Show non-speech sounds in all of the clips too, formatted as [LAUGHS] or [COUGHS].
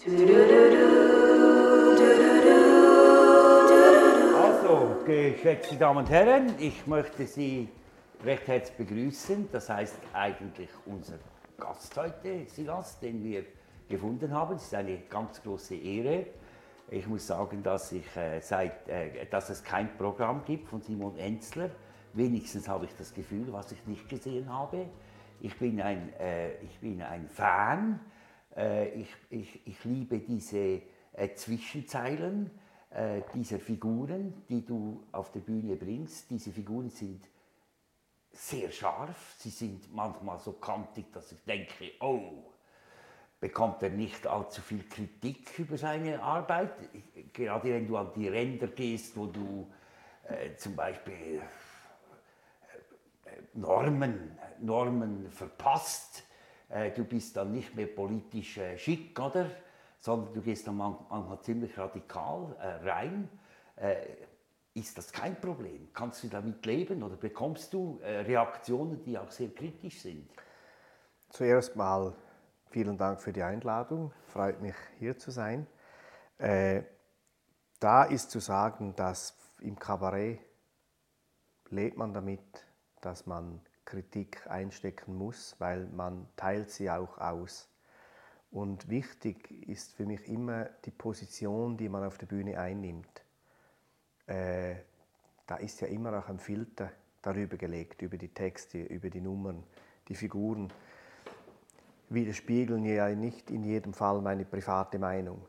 Also, geschätzte Damen und Herren, ich möchte Sie recht herzlich begrüßen. Das heißt eigentlich unser Gast heute, Silas, den wir gefunden haben. Es ist eine ganz große Ehre. Ich muss sagen, dass, ich, äh, seit, äh, dass es kein Programm gibt von Simon Enzler. Wenigstens habe ich das Gefühl, was ich nicht gesehen habe. Ich bin ein, äh, ich bin ein Fan. Äh, ich, ich, ich liebe diese äh, Zwischenzeilen äh, dieser Figuren, die du auf der Bühne bringst. Diese Figuren sind sehr scharf, sie sind manchmal so kantig, dass ich denke, oh, bekommt er nicht allzu viel Kritik über seine Arbeit. Gerade wenn du an die Ränder gehst, wo du äh, zum Beispiel äh, Normen, Normen verpasst, äh, du bist dann nicht mehr politisch äh, schick, oder? Sondern du gehst dann manchmal ziemlich radikal äh, rein. Äh, ist das kein Problem? Kannst du damit leben oder bekommst du Reaktionen, die auch sehr kritisch sind? Zuerst mal Vielen Dank für die Einladung. Freut mich, hier zu sein. Äh, da ist zu sagen, dass im Kabarett lebt man damit, dass man Kritik einstecken muss, weil man teilt sie auch aus. Und wichtig ist für mich immer die Position, die man auf der Bühne einnimmt. Äh, da ist ja immer auch ein Filter darüber gelegt, über die Texte, über die Nummern, die Figuren widerspiegeln ja nicht in jedem Fall meine private Meinung.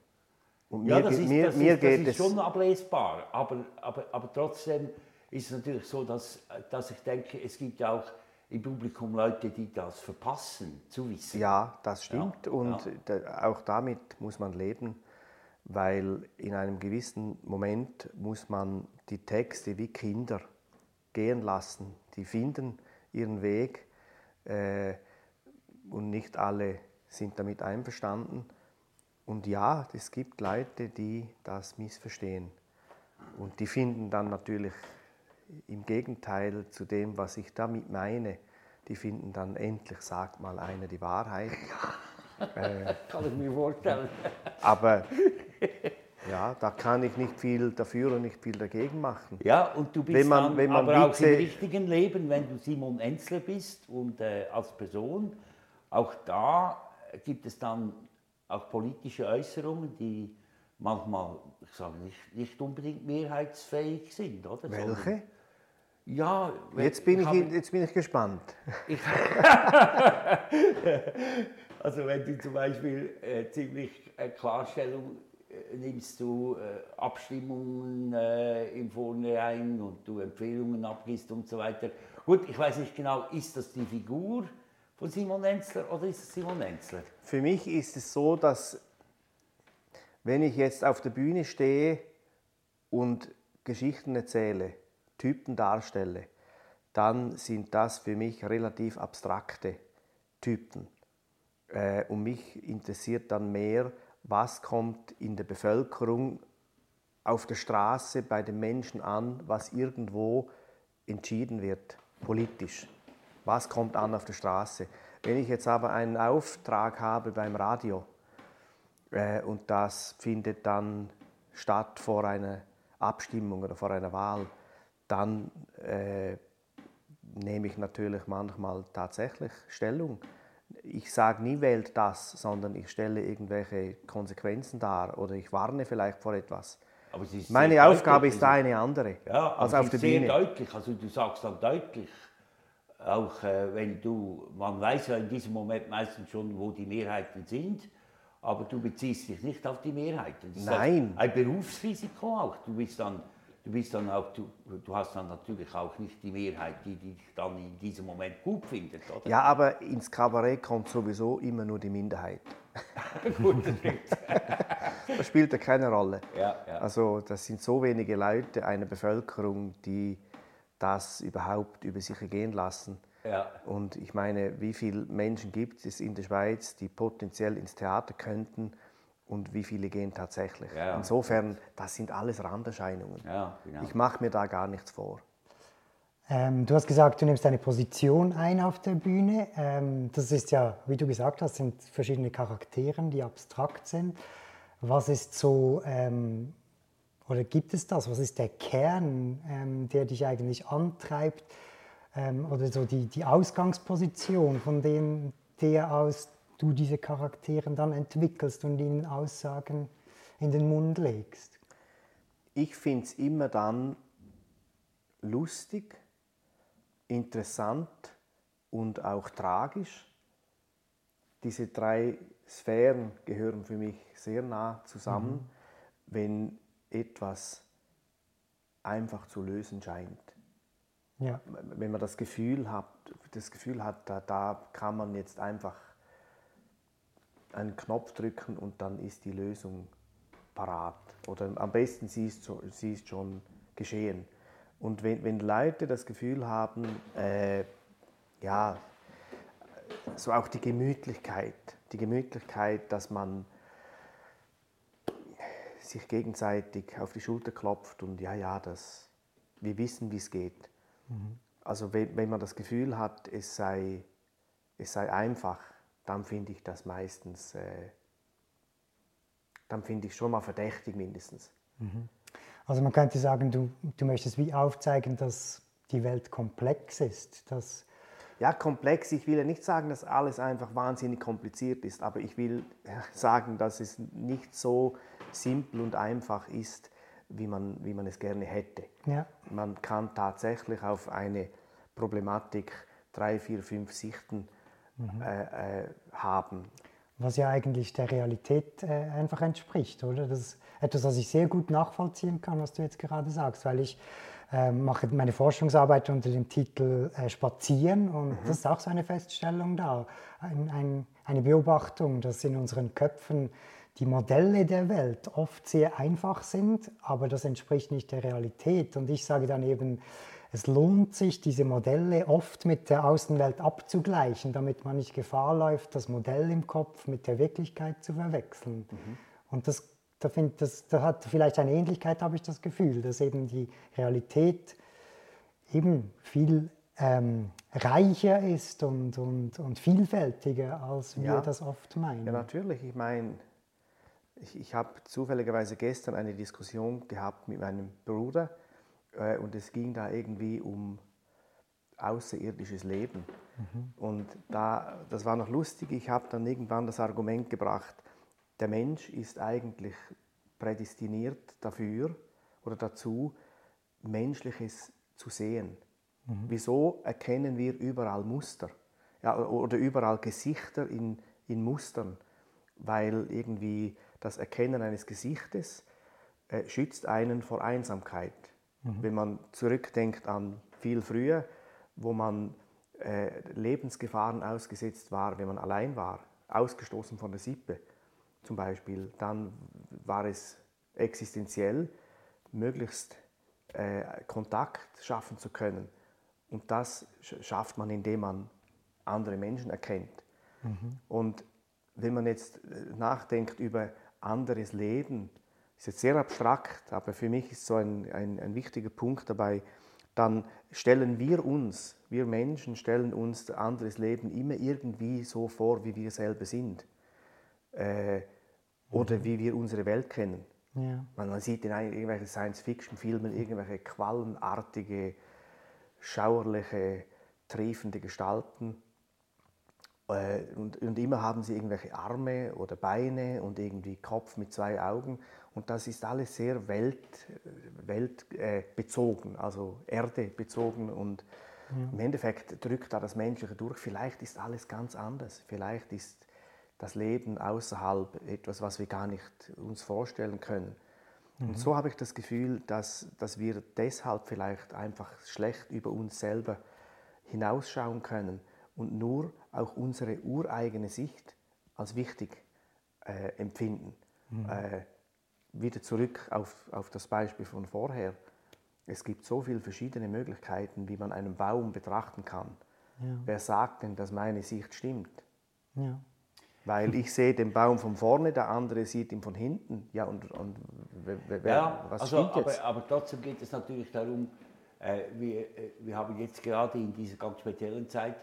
Und ja, mir, das ist, mir, das mir ist, geht das ist schon ablesbar, aber, aber, aber trotzdem ist es natürlich so, dass, dass ich denke, es gibt ja auch im Publikum Leute, die das verpassen, zu wissen. Ja, das stimmt ja, und ja. auch damit muss man leben, weil in einem gewissen Moment muss man die Texte wie Kinder gehen lassen. Die finden ihren Weg. Äh, und nicht alle sind damit einverstanden. Und ja, es gibt Leute, die das missverstehen. Und die finden dann natürlich im Gegenteil zu dem, was ich damit meine, die finden dann endlich, sagt mal einer die Wahrheit. [LAUGHS] äh, kann ich mir vorstellen. Aber ja, da kann ich nicht viel dafür und nicht viel dagegen machen. Ja, und du bist wenn man, dann wenn man aber auch im richtigen Leben, wenn du Simon Enzler bist und äh, als Person, auch da gibt es dann auch politische Äußerungen, die manchmal, ich sage nicht, nicht unbedingt mehrheitsfähig sind, oder? Welche? Ja, jetzt bin ich, ich jetzt bin ich gespannt. Ich [LAUGHS] also wenn du zum Beispiel äh, ziemlich äh, Klarstellung äh, nimmst du äh, Abstimmungen äh, im Vornherein und du Empfehlungen abgibst und so weiter. Gut, ich weiß nicht genau, ist das die Figur? von Simon Enzler oder ist es Simon Enzler? Für mich ist es so, dass wenn ich jetzt auf der Bühne stehe und Geschichten erzähle, Typen darstelle, dann sind das für mich relativ abstrakte Typen. Äh, und mich interessiert dann mehr, was kommt in der Bevölkerung auf der Straße bei den Menschen an, was irgendwo entschieden wird, politisch was kommt an auf der Straße. Wenn ich jetzt aber einen Auftrag habe beim Radio äh, und das findet dann statt vor einer Abstimmung oder vor einer Wahl, dann äh, nehme ich natürlich manchmal tatsächlich Stellung. Ich sage nie wählt das, sondern ich stelle irgendwelche Konsequenzen dar oder ich warne vielleicht vor etwas. Meine Aufgabe ist da eine andere ja, als auf der Bühne. deutlich, also du sagst dann deutlich, auch äh, wenn du, man weiß ja in diesem Moment meistens schon, wo die Mehrheiten sind, aber du beziehst dich nicht auf die Mehrheiten. Das Nein. ein Berufsrisiko auch. Du bist dann, du bist dann auch, du, du hast dann natürlich auch nicht die Mehrheit, die dich dann in diesem Moment gut findet, oder? Ja, aber ins Kabarett kommt sowieso immer nur die Minderheit. [LAUGHS] gut, das, das spielt ja keine Rolle. Ja, ja. Also das sind so wenige Leute einer Bevölkerung, die das überhaupt über sich ergehen lassen. Ja. Und ich meine, wie viele Menschen gibt es in der Schweiz, die potenziell ins Theater könnten und wie viele gehen tatsächlich? Ja. Insofern, das sind alles Randerscheinungen. Ja, genau. Ich mache mir da gar nichts vor. Ähm, du hast gesagt, du nimmst eine Position ein auf der Bühne. Ähm, das ist ja, wie du gesagt hast, sind verschiedene Charaktere, die abstrakt sind. Was ist so, ähm, oder gibt es das? Was ist der Kern, ähm, der dich eigentlich antreibt? Ähm, oder so die, die Ausgangsposition, von dem, der aus du diese Charaktere dann entwickelst und ihnen Aussagen in den Mund legst? Ich finde es immer dann lustig, interessant und auch tragisch. Diese drei Sphären gehören für mich sehr nah zusammen, mhm. wenn etwas einfach zu lösen scheint. Ja. Wenn man das Gefühl hat, das Gefühl hat, da, da kann man jetzt einfach einen Knopf drücken und dann ist die Lösung parat. Oder am besten sie ist, sie ist schon geschehen. Und wenn, wenn Leute das Gefühl haben, äh, ja, so auch die Gemütlichkeit, die Gemütlichkeit, dass man sich gegenseitig auf die Schulter klopft und ja, ja, das, wir wissen, wie es geht. Mhm. Also wenn, wenn man das Gefühl hat, es sei, es sei einfach, dann finde ich das meistens, äh, dann finde ich schon mal verdächtig mindestens. Mhm. Also man könnte sagen, du, du möchtest wie aufzeigen, dass die Welt komplex ist. Dass ja, komplex. Ich will ja nicht sagen, dass alles einfach wahnsinnig kompliziert ist, aber ich will sagen, dass es nicht so simpel und einfach ist, wie man, wie man es gerne hätte. Ja. Man kann tatsächlich auf eine Problematik drei, vier, fünf Sichten mhm. äh, äh, haben was ja eigentlich der Realität äh, einfach entspricht, oder? Das ist etwas, was ich sehr gut nachvollziehen kann, was du jetzt gerade sagst, weil ich äh, mache meine Forschungsarbeit unter dem Titel äh, Spazieren und mhm. das ist auch so eine Feststellung da, ein, ein, eine Beobachtung, dass in unseren Köpfen die Modelle der Welt oft sehr einfach sind, aber das entspricht nicht der Realität und ich sage dann eben, es lohnt sich, diese Modelle oft mit der Außenwelt abzugleichen, damit man nicht Gefahr läuft, das Modell im Kopf mit der Wirklichkeit zu verwechseln. Mhm. Und das, da, find, das, da hat vielleicht eine Ähnlichkeit, habe ich das Gefühl, dass eben die Realität eben viel ähm, reicher ist und, und, und vielfältiger, als wir ja. das oft meinen. Ja, natürlich. Ich meine, ich, ich habe zufälligerweise gestern eine Diskussion gehabt mit meinem Bruder äh, und es ging da irgendwie um außerirdisches Leben. Mhm. Und da, das war noch lustig, ich habe dann irgendwann das Argument gebracht, der Mensch ist eigentlich prädestiniert dafür oder dazu, Menschliches zu sehen. Mhm. Wieso erkennen wir überall Muster ja, oder überall Gesichter in, in Mustern? Weil irgendwie das Erkennen eines Gesichtes äh, schützt einen vor Einsamkeit. Mhm. Wenn man zurückdenkt an viel früher, wo man äh, Lebensgefahren ausgesetzt war, wenn man allein war, ausgestoßen von der Sippe zum Beispiel, dann war es existenziell, möglichst äh, Kontakt schaffen zu können. Und das schafft man, indem man andere Menschen erkennt. Mhm. Und wenn man jetzt äh, nachdenkt über anderes Leben, ist jetzt sehr abstrakt, aber für mich ist so ein, ein, ein wichtiger Punkt dabei, dann stellen wir uns, wir Menschen stellen uns anderes Leben immer irgendwie so vor, wie wir selber sind. Äh, oder mhm. wie wir unsere Welt kennen. Ja. Man, man, sieht in irgendwelchen Science-Fiction-Filmen irgendwelche quallenartige, schauerliche, triefende Gestalten. Äh, und, und, immer haben sie irgendwelche Arme oder Beine und irgendwie Kopf mit zwei Augen. Und das ist alles sehr welt, weltbezogen, also erdebezogen. Und ja. im Endeffekt drückt da das Menschliche durch. Vielleicht ist alles ganz anders. Vielleicht ist das Leben außerhalb etwas, was wir gar nicht uns vorstellen können. Mhm. Und so habe ich das Gefühl, dass, dass wir deshalb vielleicht einfach schlecht über uns selber hinausschauen können und nur auch unsere ureigene Sicht als wichtig äh, empfinden. Mhm. Äh, wieder zurück auf, auf das Beispiel von vorher. Es gibt so viele verschiedene Möglichkeiten, wie man einen Baum betrachten kann. Ja. Wer sagt denn, dass meine Sicht stimmt? Ja. Weil ich sehe den Baum von vorne, der andere sieht ihn von hinten. Ja, und, und wer, ja, was also, stimmt jetzt? Aber, aber trotzdem geht es natürlich darum, Äh, wir, äh, wir haben jetzt gerade in dieser ganz speziellen Zeit,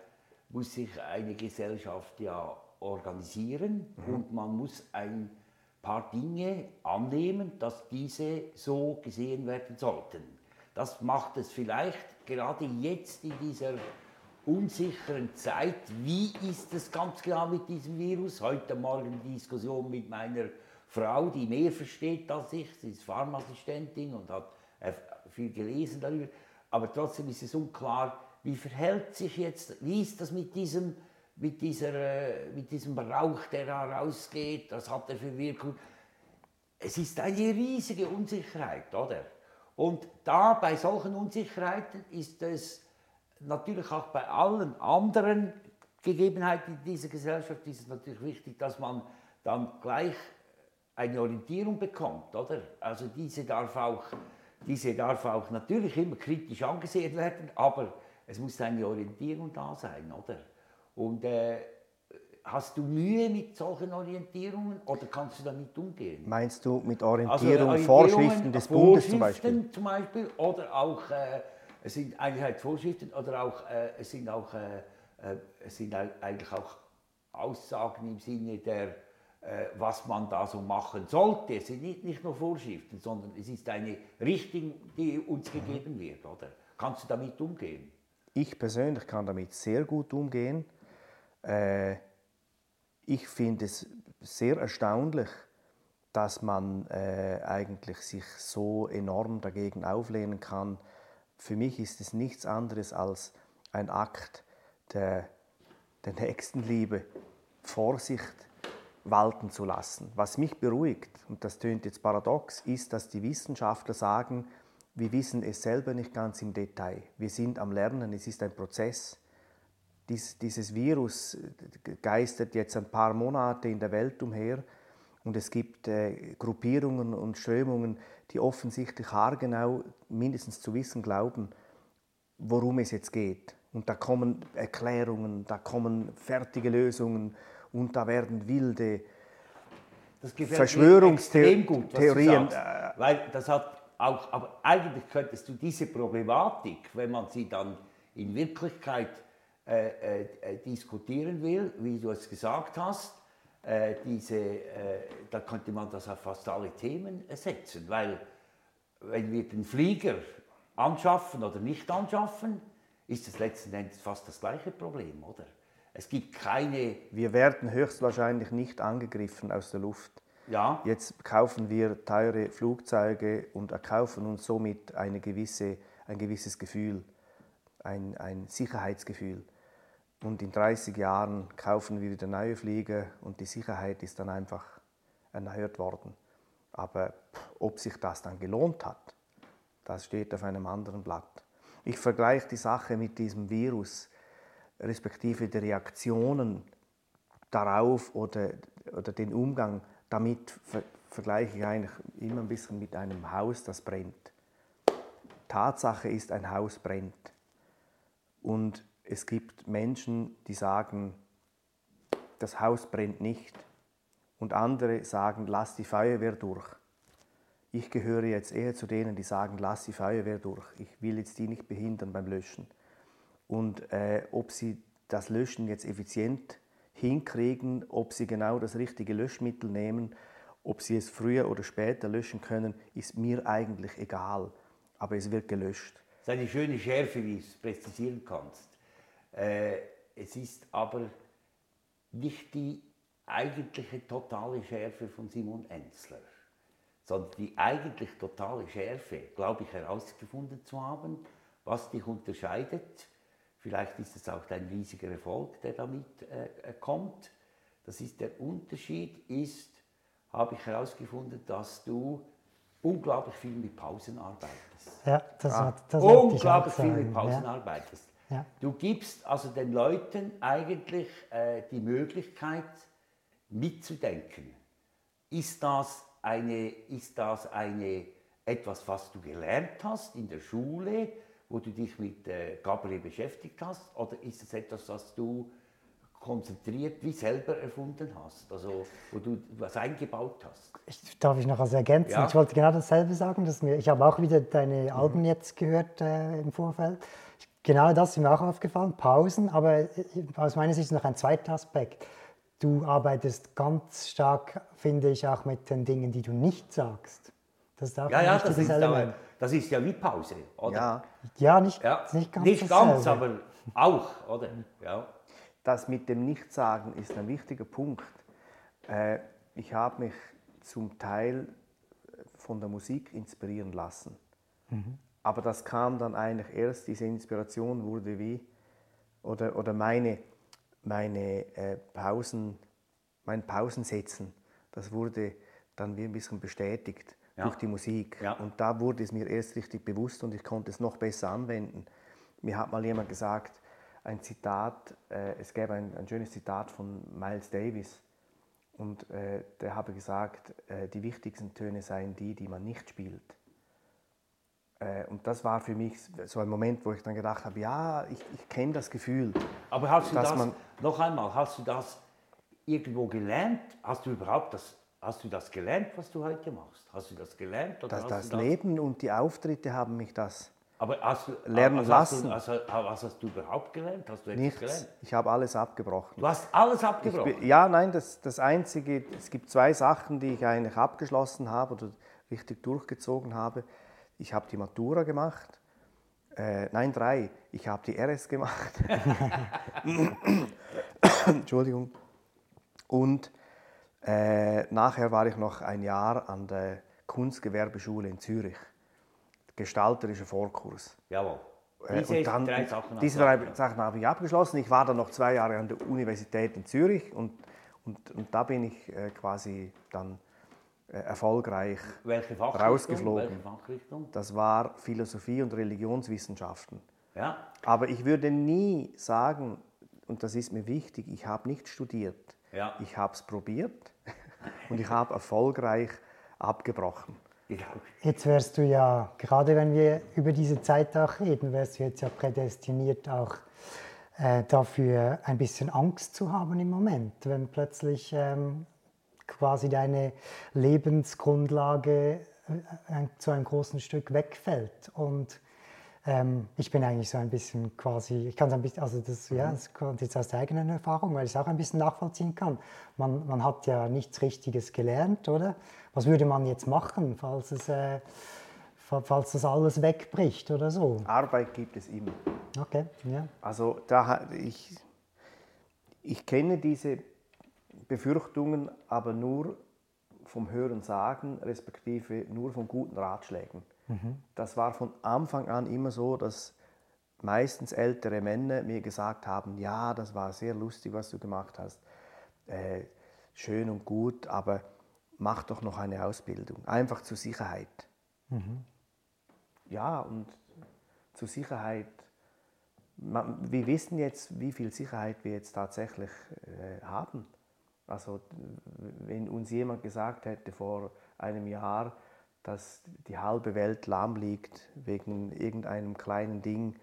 muss sich eine Gesellschaft ja organisieren mhm. und man muss ein paar Dinge annehmen, dass diese so gesehen werden sollten. Das macht es vielleicht gerade jetzt in dieser unsicheren Zeit. Wie ist es ganz genau mit diesem Virus? Heute Morgen Diskussion mit meiner Frau, die mehr versteht als ich. Sie ist Pharmaassistentin und hat viel gelesen darüber. Aber trotzdem ist es unklar, wie verhält sich jetzt, wie ist das mit diesem, mit dieser, äh, mit diesem Rauch, der da rausgeht, das hat er für Wirkung. Es ist eine riesige Unsicherheit, oder? Und da bei solchen Unsicherheiten ist es natürlich auch bei allen anderen Gegebenheiten in dieser Gesellschaft ist es natürlich wichtig, dass man dann gleich eine Orientierung bekommt, oder? Also diese darf auch, diese darf auch natürlich immer kritisch angesehen werden, aber es muss eine Orientierung da sein, oder? Und äh, hast du Mühe mit solchen Orientierungen oder kannst du damit umgehen? Meinst du mit Orientierung, also, Vorschriften des Bundes zum Beispiel? zum Beispiel? Oder auch, äh, es sind eigentlich halt Vorschriften oder auch, äh, es sind auch, äh, äh es sind eigentlich auch Aussagen im Sinne der, äh, was man da so machen sollte. Es sind nicht, nicht nur Vorschriften, sondern es ist eine Richtung, die uns mhm. gegeben wird, oder? Kannst du damit umgehen? Ich persönlich kann damit sehr gut umgehen. Äh, ich finde es sehr erstaunlich, dass man äh, eigentlich sich so enorm dagegen auflehnen kann. Für mich ist es nichts anderes als ein Akt der, der Nächstenliebe, Vorsicht walten zu lassen. Was mich beruhigt, und das tönt jetzt paradox, ist, dass die Wissenschaftler sagen, wir wissen es selber nicht ganz im Detail. Wir sind am Lernen, es ist ein Prozess. Dies, dieses Virus geistert jetzt ein paar Monate in der Welt umher und es gibt äh, Gruppierungen und Strömungen, die offensichtlich haargenau mindestens zu wissen glauben, worum es jetzt geht. Und da kommen Erklärungen, da kommen fertige Lösungen und da werden wilde Verschwörungstheorien. Weil das hat auch, aber eigentlich könntest du diese Problematik, wenn man sie dann in Wirklichkeit äh, äh, äh diskutieren will, wie du es gesagt hast, äh, diese, äh, da könnte man das auf fast alle Themen setzen, weil wenn wir den Flieger anschaffen oder nicht anschaffen, ist es letzten Endes fast das gleiche Problem, oder? Es gibt keine... Wir werden höchstwahrscheinlich nicht angegriffen aus der Luft. Ja. Jetzt kaufen wir teure Flugzeuge und erkaufen uns somit eine gewisse, ein gewisses Gefühl, ein, ein Sicherheitsgefühl. Und in 30 Jahren kaufen wir wieder neue Flieger und die Sicherheit ist dann einfach erneuert worden. Aber ob sich das dann gelohnt hat, das steht auf einem anderen Blatt. Ich vergleiche die Sache mit diesem Virus, respektive die Reaktionen darauf oder, oder den Umgang damit ver vergleiche ich eigentlich immer ein bisschen mit einem Haus, das brennt. Tatsache ist, ein Haus brennt. Und es gibt Menschen, die sagen, das Haus brennt nicht. Und andere sagen, lass die Feuerwehr durch. Ich gehöre jetzt eher zu denen, die sagen, lass die Feuerwehr durch. Ich will jetzt die nicht behindern beim Löschen. Und äh, ob sie das Löschen jetzt effizient hinkriegen, ob sie genau das richtige Löschmittel nehmen, ob sie es früher oder später löschen können, ist mir eigentlich egal. Aber es wird gelöscht. Das ist eine schöne Schärfe, wie du es präzisieren kannst. Äh, es ist aber nicht die eigentliche totale Schärfe von Simon Enzler, sondern die eigentlich totale Schärfe, glaube ich, herausgefunden zu haben, was dich unterscheidet Vielleicht ist es auch ein riesiger Erfolg, der damit äh, kommt. Das ist der Unterschied ist, habe ich herausgefunden, dass du unglaublich viel mit Pausen arbeitest. Ja, das, ah. hat, das unglaublich viel mit Pausen ja. arbeitest. Ja. Du gibst also den Leuten eigentlich äh, die Möglichkeit mitzudenken. Ist das eine, ist das eine etwas, was du gelernt hast in der Schule? Wo du dich mit äh, Gabriel beschäftigt hast? Oder ist es etwas, was du konzentriert wie selber erfunden hast, also wo du was eingebaut hast. Ich, darf ich noch was ergänzen? Ja. Ich wollte genau dasselbe sagen. Dass mir, ich habe auch wieder deine Alben jetzt gehört äh, im Vorfeld. Genau das ist mir auch aufgefallen, Pausen, aber äh, aus meiner Sicht noch ein zweiter Aspekt. Du arbeitest ganz stark, finde ich, auch mit den Dingen, die du nicht sagst. Das ist auch Ja, ein ja, das ist, Element. Das ist ja wie Pause, oder? Ja, Ja, nicht, Ja, nicht ganz nicht ganz, aber auch, oder? Ja. das mit dem Nichtsagen ist ein wichtiger Punkt. Äh, ich habe mich zum Teil von der Musik inspirieren lassen. Aber das kam dann eigentlich erst, diese Inspiration wurde wie, oder, oder meine, meine äh, Pausen, mein Pausensetzen, das wurde dann wie ein bisschen bestätigt Ja. durch die Musik. Ja. Und da wurde es mir erst richtig bewusst und ich konnte es noch besser anwenden. Mir hat mal jemand gesagt, ein Zitat, äh, es gäbe ein, ein schönes Zitat von Miles Davis und äh, der habe gesagt, äh, die wichtigsten Töne seien die, die man nicht spielt. Äh, und das war für mich so ein Moment, wo ich dann gedacht habe, ja, ich, ich kenne das Gefühl. Aber hast du Dass das, man- noch einmal, hast du das irgendwo gelernt? Hast du überhaupt das, hast du das gelernt, was du heute machst? Hast du das gelernt? Oder Das, hast das du Leben und die Auftritte haben mich das Aber hast du, lernen also hast lassen. Du, also, was hast du überhaupt gelernt? Hast du etwas nichts. gelernt? Ich habe alles abgebrochen. Du hast alles abgebrochen. bin, ja, nein, das, das Einzige, es gibt zwei Sachen, die ich eigentlich abgeschlossen habe oder richtig durchgezogen habe. Ich habe die Matura gemacht. Äh, nein, drei. Ich habe die RS gemacht. [LAUGHS] [COUGHS] Entschuldigung. Und äh, nachher war ich noch ein Jahr an der Kunstgewerbeschule in Zürich. Gestalterischer Vorkurs. Jawohl. Äh, Diese und dann- drei Sachen diese drei. Sachen habe ich abgeschlossen. Ich war dann noch zwei Jahre an der Universität in Zürich und, und, und da bin ich äh, quasi dann äh, erfolgreich. Welche Fachrichtung? rausgeflogen. Welche Fachrichtung? Das war Philosophie und Religionswissenschaften. Ja. Aber ich würde nie sagen, und das ist mir wichtig, ich habe nicht studiert. Ja. Ich habe es probiert [LAUGHS] und ich habe erfolgreich abgebrochen. Jetzt wärst du ja, gerade wenn wir über diese Zeit auch reden, wärst du jetzt ja prädestiniert auch äh, dafür ein bisschen Angst zu haben im Moment, wenn plötzlich ähm, quasi deine Lebensgrundlage äh, ein, zu einem großen Stück wegfällt. Und ähm, ich bin eigentlich so ein bisschen quasi, ich kann es ein bisschen, also das, ja, das kommt jetzt aus der eigenen Erfahrung, weil ich es auch ein bisschen nachvollziehen kann. Man, man hat ja nichts Richtiges gelernt, oder? Was würde man jetzt machen, falls, es, äh, fa- falls das alles wegbricht oder so? Arbeit gibt es immer. Okay, ja. Also da, ich, ich kenne diese Befürchtungen aber nur vom Hören sagen, respektive nur von guten Ratschlägen. Das war von Anfang an immer so, dass meistens ältere Männer mir gesagt haben, ja, das war sehr lustig, was du gemacht hast, äh, schön und gut, aber mach doch noch eine Ausbildung, einfach zur Sicherheit. Ja, und zur Sicherheit man, wir wissen jetzt, wie viel Sicherheit wir jetzt tatsächlich äh, haben. Also wenn uns jemand gesagt hätte vor einem Jahr, dass die halbe Welt lahm liegt wegen irgendeinem kleinen Ding,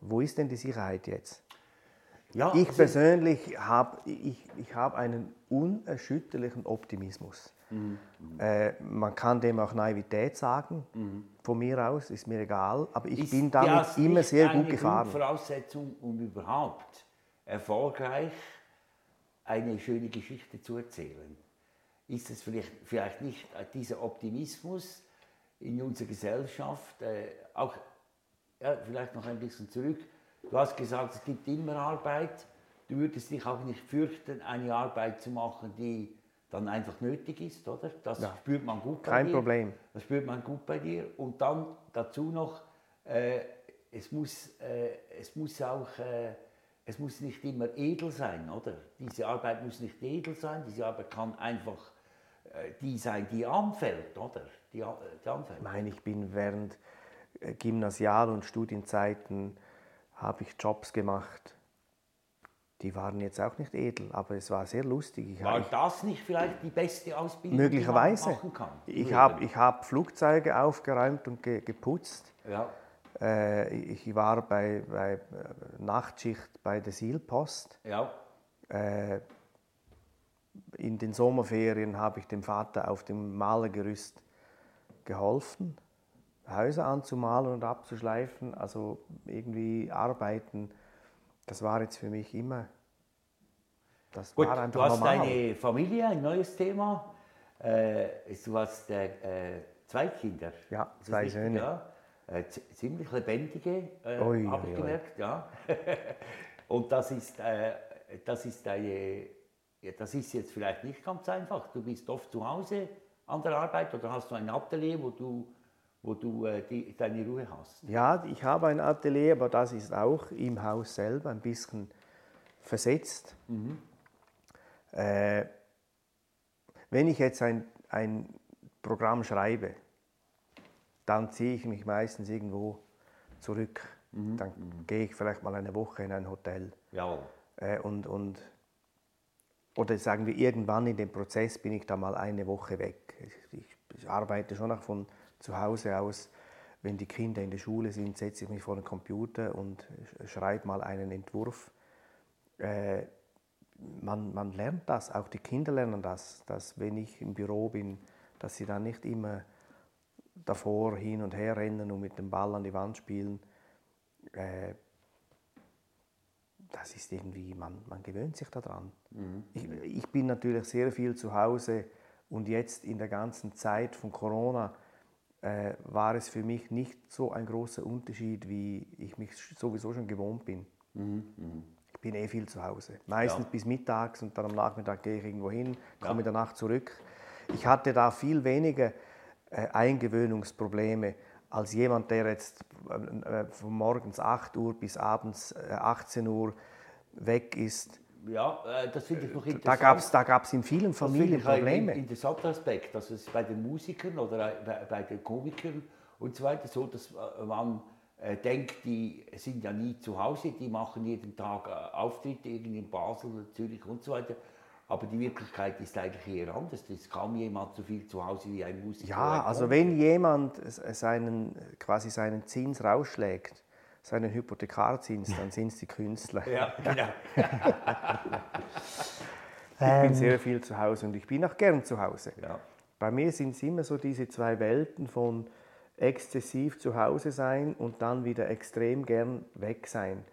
wo ist denn die Sicherheit jetzt? Ja, Ich persönlich habe ich, ich hab einen unerschütterlichen Optimismus. Äh, man kann dem auch Naivität sagen, von mir aus, ist mir egal, aber ich Ist bin damit immer sehr gut gefahren. Grundvoraussetzung, um überhaupt erfolgreich eine schöne Geschichte zu erzählen. Ist es vielleicht, vielleicht nicht dieser Optimismus in unserer Gesellschaft, äh, auch ja, vielleicht noch ein bisschen zurück. Du hast gesagt, es gibt immer Arbeit. Du würdest dich auch nicht fürchten, eine Arbeit zu machen, die dann einfach nötig ist, oder? Das Ja. spürt man gut bei Kein dir. Problem. Das spürt man gut bei dir. Und dann dazu noch, äh, es, muss, äh, es muss auch, äh, es muss nicht immer edel sein, oder? Diese Arbeit muss nicht edel sein, diese Arbeit kann einfach äh, die sein, die anfällt, oder? Die, a- die anfällt. Ich meine, ich bin während äh, Gymnasial- und Studienzeiten habe ich Jobs gemacht, die waren jetzt auch nicht edel, aber es war sehr lustig. Ich, War das nicht vielleicht die beste Ausbildung, möglicherweise. die man machen kann? Ich habe ich hab Flugzeuge aufgeräumt und ge, geputzt. ja. Äh, ich war bei, bei äh, Nachtschicht bei der Sealpost. ja. Äh, in den Sommerferien habe ich dem Vater auf dem Malergerüst geholfen, Häuser anzumalen und abzuschleifen, also irgendwie arbeiten. Das war jetzt für mich immer. Das Gut, war einfach du hast normal. eine Familie, ein neues Thema. Äh, du hast äh, äh zwei Kinder. Ja, zwei Söhne. Ja? Äh, ziemlich lebendige, habe ich gemerkt. Ja. [LAUGHS] und das ist, das ist eine ja, das ist jetzt vielleicht nicht ganz einfach. Du bist oft zu Hause an der Arbeit oder hast du ein Atelier, wo du, wo du äh, die, deine Ruhe hast? Ja, ich habe ein Atelier, aber das ist auch im Haus selber ein bisschen versetzt. Mhm. Äh, wenn ich jetzt ein, ein Programm schreibe, dann ziehe ich mich meistens irgendwo zurück. Mhm. Dann mhm. gehe ich vielleicht mal eine Woche in ein Hotel. Ja. Äh, und, und oder sagen wir, irgendwann in dem Prozess bin ich da mal eine Woche weg. Ich, arbeite schon noch von zu Hause aus. Wenn die Kinder in der Schule sind, setze ich mich vor den Computer und schreibe mal einen Entwurf. Äh, man, man lernt das, auch die Kinder lernen das, dass wenn ich im Büro bin, dass sie dann nicht immer davor hin und her rennen und mit dem Ball an die Wand spielen. Äh, das ist irgendwie, man, man gewöhnt sich daran. Mhm. Ich, ich bin natürlich sehr viel zu Hause und jetzt in der ganzen Zeit von Corona äh, war es für mich nicht so ein großer Unterschied, wie ich mich sowieso schon gewohnt bin. Mhm. Mhm. Ich bin eh viel zu Hause. Meistens ja. bis mittags und dann am Nachmittag gehe ich irgendwo hin, komme ja. danach zurück. Ich hatte da viel weniger äh, Eingewöhnungsprobleme als jemand, der jetzt äh, äh, von morgens 8 Uhr bis abends 18 äh, Uhr weg ist. Ja, das finde ich noch interessant. Da gab es da gab's in vielen Familien das Probleme. Ein interessanter Aspekt, dass es bei den Musikern oder bei den Komikern und so weiter so, dass man denkt, die sind ja nie zu Hause, die machen jeden Tag Auftritte irgendwie in Basel, Zürich und so weiter. Aber die Wirklichkeit ist eigentlich eher anders. Es ist kaum jemand so viel zu Hause wie ein Musiker. Ja, also wenn jemand seinen, quasi seinen Zins rausschlägt, seinen Hypothekarzins, dann sind es die Künstler. [LAUGHS] Ja, genau. [LAUGHS] ich bin sehr viel zu Hause und ich bin auch gern zu Hause. Ja. Bei mir sind es immer so diese zwei Welten von exzessiv zu Hause sein und dann wieder extrem gern weg sein.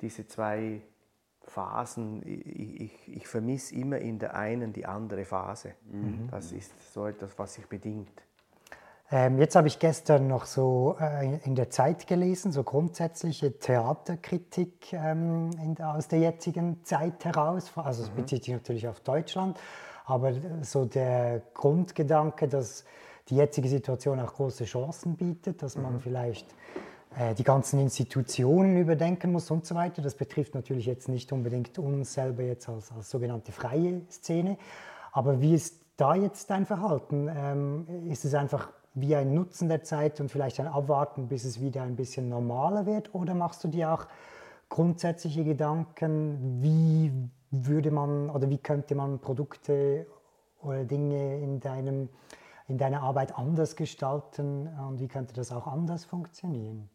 Diese zwei Phasen, ich, ich, ich vermisse immer in der einen die andere Phase. Mhm. Das ist so etwas, was sich bedingt. Ähm, jetzt habe ich gestern noch so äh, in der Zeit gelesen, so grundsätzliche Theaterkritik ähm, in, aus der jetzigen Zeit heraus. Also es mhm. bezieht sich natürlich auf Deutschland, aber so der Grundgedanke, dass die jetzige Situation auch große Chancen bietet, dass man mhm. vielleicht äh, die ganzen Institutionen überdenken muss und so weiter. Das betrifft natürlich jetzt nicht unbedingt uns selber jetzt als, als sogenannte freie Szene. Aber wie ist da jetzt dein Verhalten? Ähm, ist es einfach wie ein Nutzen der Zeit und vielleicht ein Abwarten, bis es wieder ein bisschen normaler wird? Oder machst du dir auch grundsätzliche Gedanken, wie würde man oder wie könnte man Produkte oder Dinge in, deinem, in deiner Arbeit anders gestalten und wie könnte das auch anders funktionieren?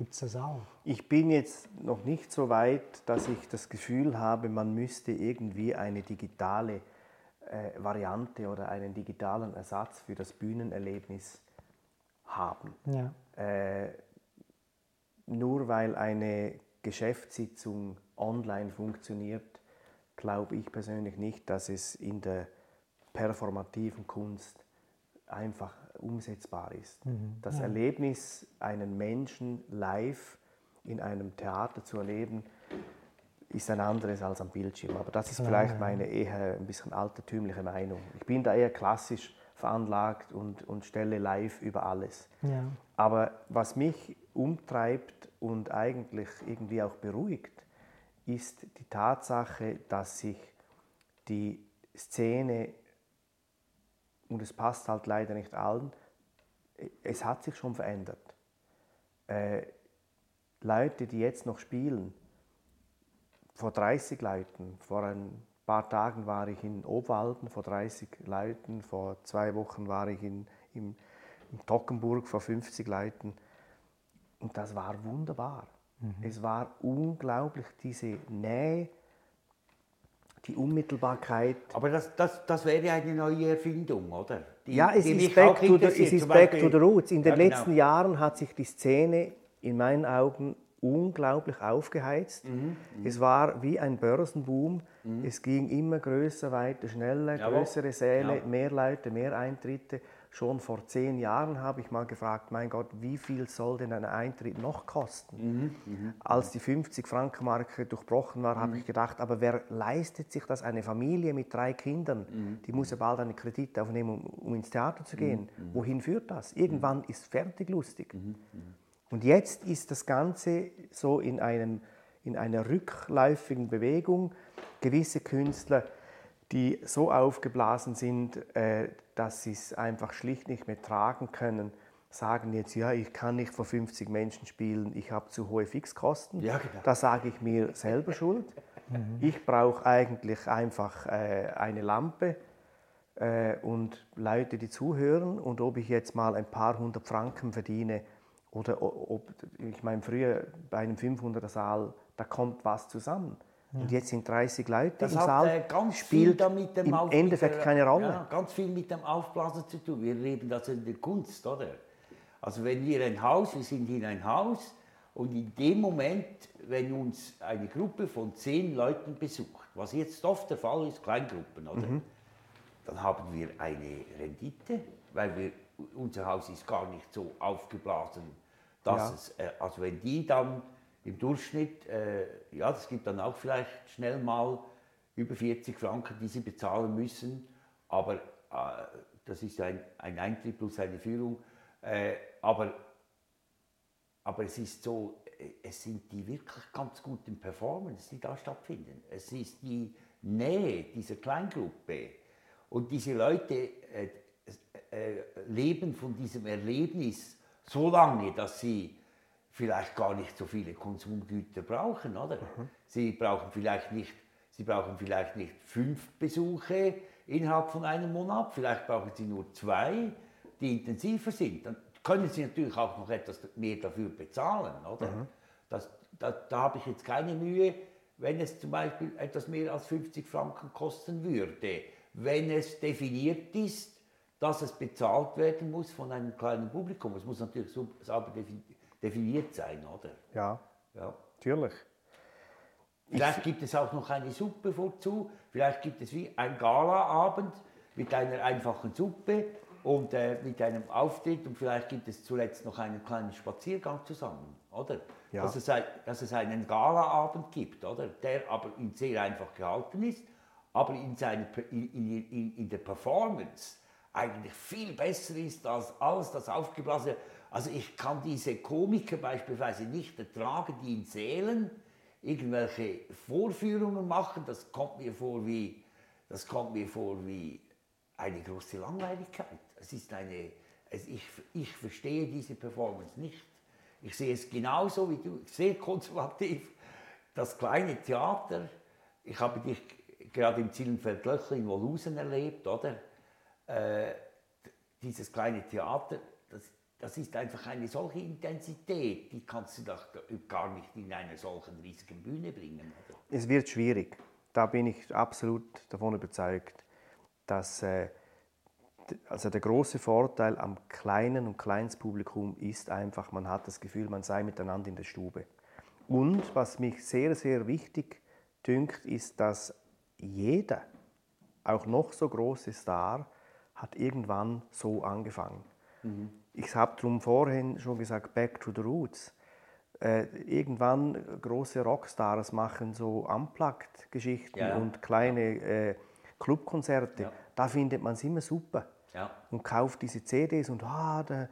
Gibt es das auch? Ich bin jetzt noch nicht so weit, dass ich das Gefühl habe, man müsste irgendwie eine digitale äh, Variante oder einen digitalen Ersatz für das Bühnenerlebnis haben. Ja. Äh, nur weil eine Geschäftssitzung online funktioniert, glaube ich persönlich nicht, dass es in der performativen Kunst einfach umsetzbar ist. Mhm. Das ja. Erlebnis, einen Menschen live in einem Theater zu erleben, ist ein anderes als am Bildschirm. Aber das ist Klar, vielleicht meine eher ein bisschen altertümliche Meinung. Ich bin da eher klassisch veranlagt und, und stelle live über alles. Ja. Aber was mich umtreibt und eigentlich irgendwie auch beruhigt, ist die Tatsache, dass sich die Szene und es passt halt leider nicht allen, es hat sich schon verändert. Äh, Leute, die jetzt noch spielen, vor 30 Leuten, vor ein paar Tagen war ich in Obwalden vor 30 Leuten, vor zwei Wochen war ich in, im, in Tockenburg vor 50 Leuten und das war wunderbar. Mhm. Es war unglaublich, diese Nähe die Unmittelbarkeit. Aber das, das, das wäre eine neue Erfindung, oder? Die, ja, es ist, back to, the, es ist back to the roots. In den ja, genau. letzten Jahren hat sich die Szene in meinen Augen unglaublich aufgeheizt. Mhm, mhm. es war wie ein Börsenboom. Mhm. Es ging immer größer, weiter, schneller, Jawohl. größere Säle, ja. mehr Leute, mehr Eintritte. Schon vor zehn Jahren habe ich mal gefragt, mein Gott, wie viel soll denn ein Eintritt noch kosten? Mhm, mh, Als die 50-Franken-Marke durchbrochen war, mhm. habe ich gedacht, aber wer leistet sich das? Eine Familie mit drei Kindern, mhm. die muss ja bald einen Kredit aufnehmen, um, um ins Theater zu gehen. Mhm, mhm. Wohin führt das? Irgendwann mhm. ist fertig lustig. Und jetzt ist das Ganze so in, einem, in einer rückläufigen Bewegung. Gewisse Künstler die so aufgeblasen sind, äh, dass sie es einfach schlicht nicht mehr tragen können, sagen jetzt, ja, ich kann nicht vor 50 Menschen spielen, ich habe zu hohe Fixkosten. Ja, genau. Da sage ich mir selber schuld. Mhm. Ich brauche eigentlich einfach äh, eine Lampe äh, und Leute, die zuhören. Und ob ich jetzt mal ein paar hundert Franken verdiene oder ob, ich meine, früher bei einem 500er Saal, da kommt was zusammen. Und jetzt sind 30 Leute das im hat, Saal. Äh, ganz spielt damit im Auf Endeffekt der, keine Rolle. Ja, ganz viel mit dem Aufblasen zu tun. Wir leben das in der Kunst, oder? Also wenn wir ein Haus, wir sind in ein Haus und in dem Moment, wenn uns eine Gruppe von zehn Leuten besucht, was jetzt oft der Fall ist, Kleingruppen, oder? Mhm. Dann haben wir eine Rendite, weil wir, unser Haus ist gar nicht so aufgeblasen, dass ja. es, äh, also wenn die dann im Durchschnitt, äh, ja, das gibt dann auch vielleicht schnell mal über 40 Franken, die sie bezahlen müssen, aber äh, das ist ein, ein Eintritt plus eine Führung. Äh, aber, aber es ist so, äh, es sind die wirklich ganz guten Performances, die da stattfinden. Es ist die Nähe dieser Kleingruppe und diese Leute äh, äh, leben von diesem Erlebnis so lange, dass sie vielleicht gar nicht so viele Konsumgüter brauchen, oder? Mhm. Sie brauchen vielleicht nicht, sie brauchen vielleicht nicht fünf Besuche innerhalb von einem Monat, vielleicht brauchen sie nur zwei, die intensiver sind. Dann können sie natürlich auch noch etwas mehr dafür bezahlen, oder? Mhm. Das, da, da habe ich jetzt keine Mühe, wenn es zum Beispiel etwas mehr als 50 Franken kosten würde, wenn es definiert ist, dass es bezahlt werden muss von einem kleinen Publikum. Es muss natürlich sauber definiert definiert sein, oder? Ja, ja. natürlich. Vielleicht gibt es auch noch eine Suppe vorzu, vielleicht gibt es wie ein Galaabend mit einer einfachen Suppe und äh, mit einem Auftritt und vielleicht gibt es zuletzt noch einen kleinen Spaziergang zusammen, oder? Ja. Dass, es ein, dass es einen Galaabend gibt, oder? Der aber sehr einfach gehalten ist, aber in, seine, in, in, in der Performance eigentlich viel besser ist als alles das aufgeblasene also ich kann diese Komiker beispielsweise nicht ertragen, die in Sälen irgendwelche Vorführungen machen. Das kommt mir vor wie, das kommt mir vor wie eine große Langweiligkeit. Es ist eine, es, ich, ich verstehe diese Performance nicht. Ich sehe es genauso wie du, sehr konservativ. Das kleine Theater, ich habe dich gerade im Zillenfeld-Löchler in Wolhusen erlebt, oder? Äh, dieses kleine Theater, das ist einfach eine solche Intensität, die kannst du doch gar nicht in einer solchen riesigen Bühne bringen. Oder? Es wird schwierig. Da bin ich absolut davon überzeugt, dass äh, also der große Vorteil am kleinen und Kleinstpublikum ist einfach, man hat das Gefühl, man sei miteinander in der Stube. Und was mich sehr, sehr wichtig dünkt, ist, dass jeder, auch noch so große Star, hat irgendwann so angefangen. Mhm ich habe darum vorhin schon gesagt, back to the roots. Äh, irgendwann große Rockstars machen so Unplugged-Geschichten ja, ja. und kleine äh, Clubkonzerte. Ja. Da findet man es immer super. Und kauft diese CDs und ah, da,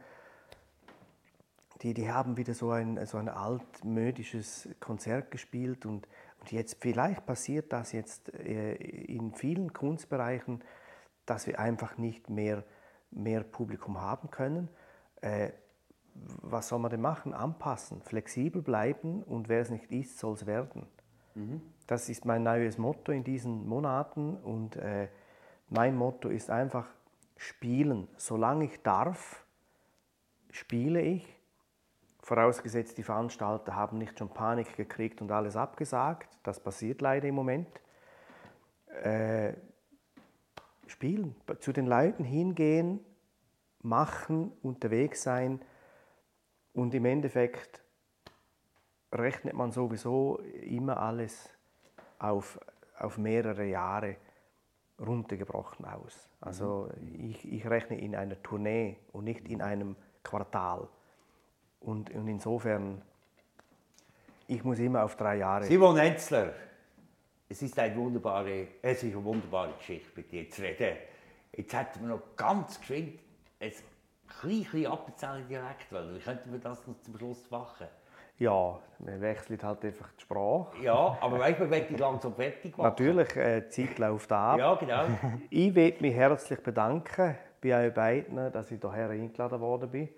die, die haben wieder so ein, so ein altmodisches Konzert gespielt und, und jetzt vielleicht passiert das jetzt äh, in vielen Kunstbereichen, dass wir einfach nicht mehr, mehr Publikum haben können äh, was soll man denn machen? Anpassen, flexibel bleiben und wer es nicht ist, soll es werden. Mhm. Das ist mein neues Motto in diesen Monaten und äh, mein Motto ist einfach spielen. Solange ich darf, spiele ich. Vorausgesetzt, die Veranstalter haben nicht schon Panik gekriegt und alles abgesagt. Das passiert leider im Moment. äh, spielen, zu den Leuten hingehen, machen, unterwegs sein und im Endeffekt rechnet man sowieso immer alles auf, auf mehrere Jahre runtergebrochen aus. Also ich, ich rechne in einer Tournee und nicht in einem Quartal. Und, und insofern, ich muss immer auf drei Jahre. Simon Enzler, es ist, eine wunderbare, es ist eine wunderbare Geschichte, mit dir zu reden. Jetzt hätten wir noch ganz geschwind ein kleines Appenzeller Dialekt, weil wie könnten wir das noch zum Schluss machen? Ja, man wechselt halt einfach die Sprache. Ja, aber weißt du, man wird langsam fertig machen. Natürlich, äh, die Zeit läuft ab. Ja, genau. [LAUGHS] Ich möchte mich herzlich bedanken bei euch beiden, dass ich hierher eingeladen worden bin.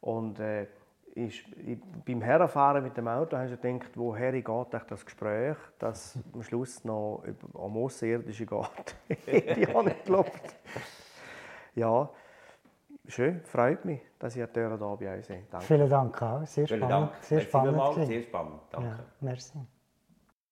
Und äh, ich, ich, beim Herfahren mit dem Auto habe ich gedacht, woher geht das Gespräch, dass [LAUGHS] am Schluss noch um Außerirdische geht. Hätte [LAUGHS] ich auch nicht geglaubt. Ja, schön, freut mich, dass ihr hier bei euch seid. Danke. Vielen Dank auch, sehr Vielen spannend. Dank. Sehr Merci spannend. Sehr spannend, danke. Ja, merci.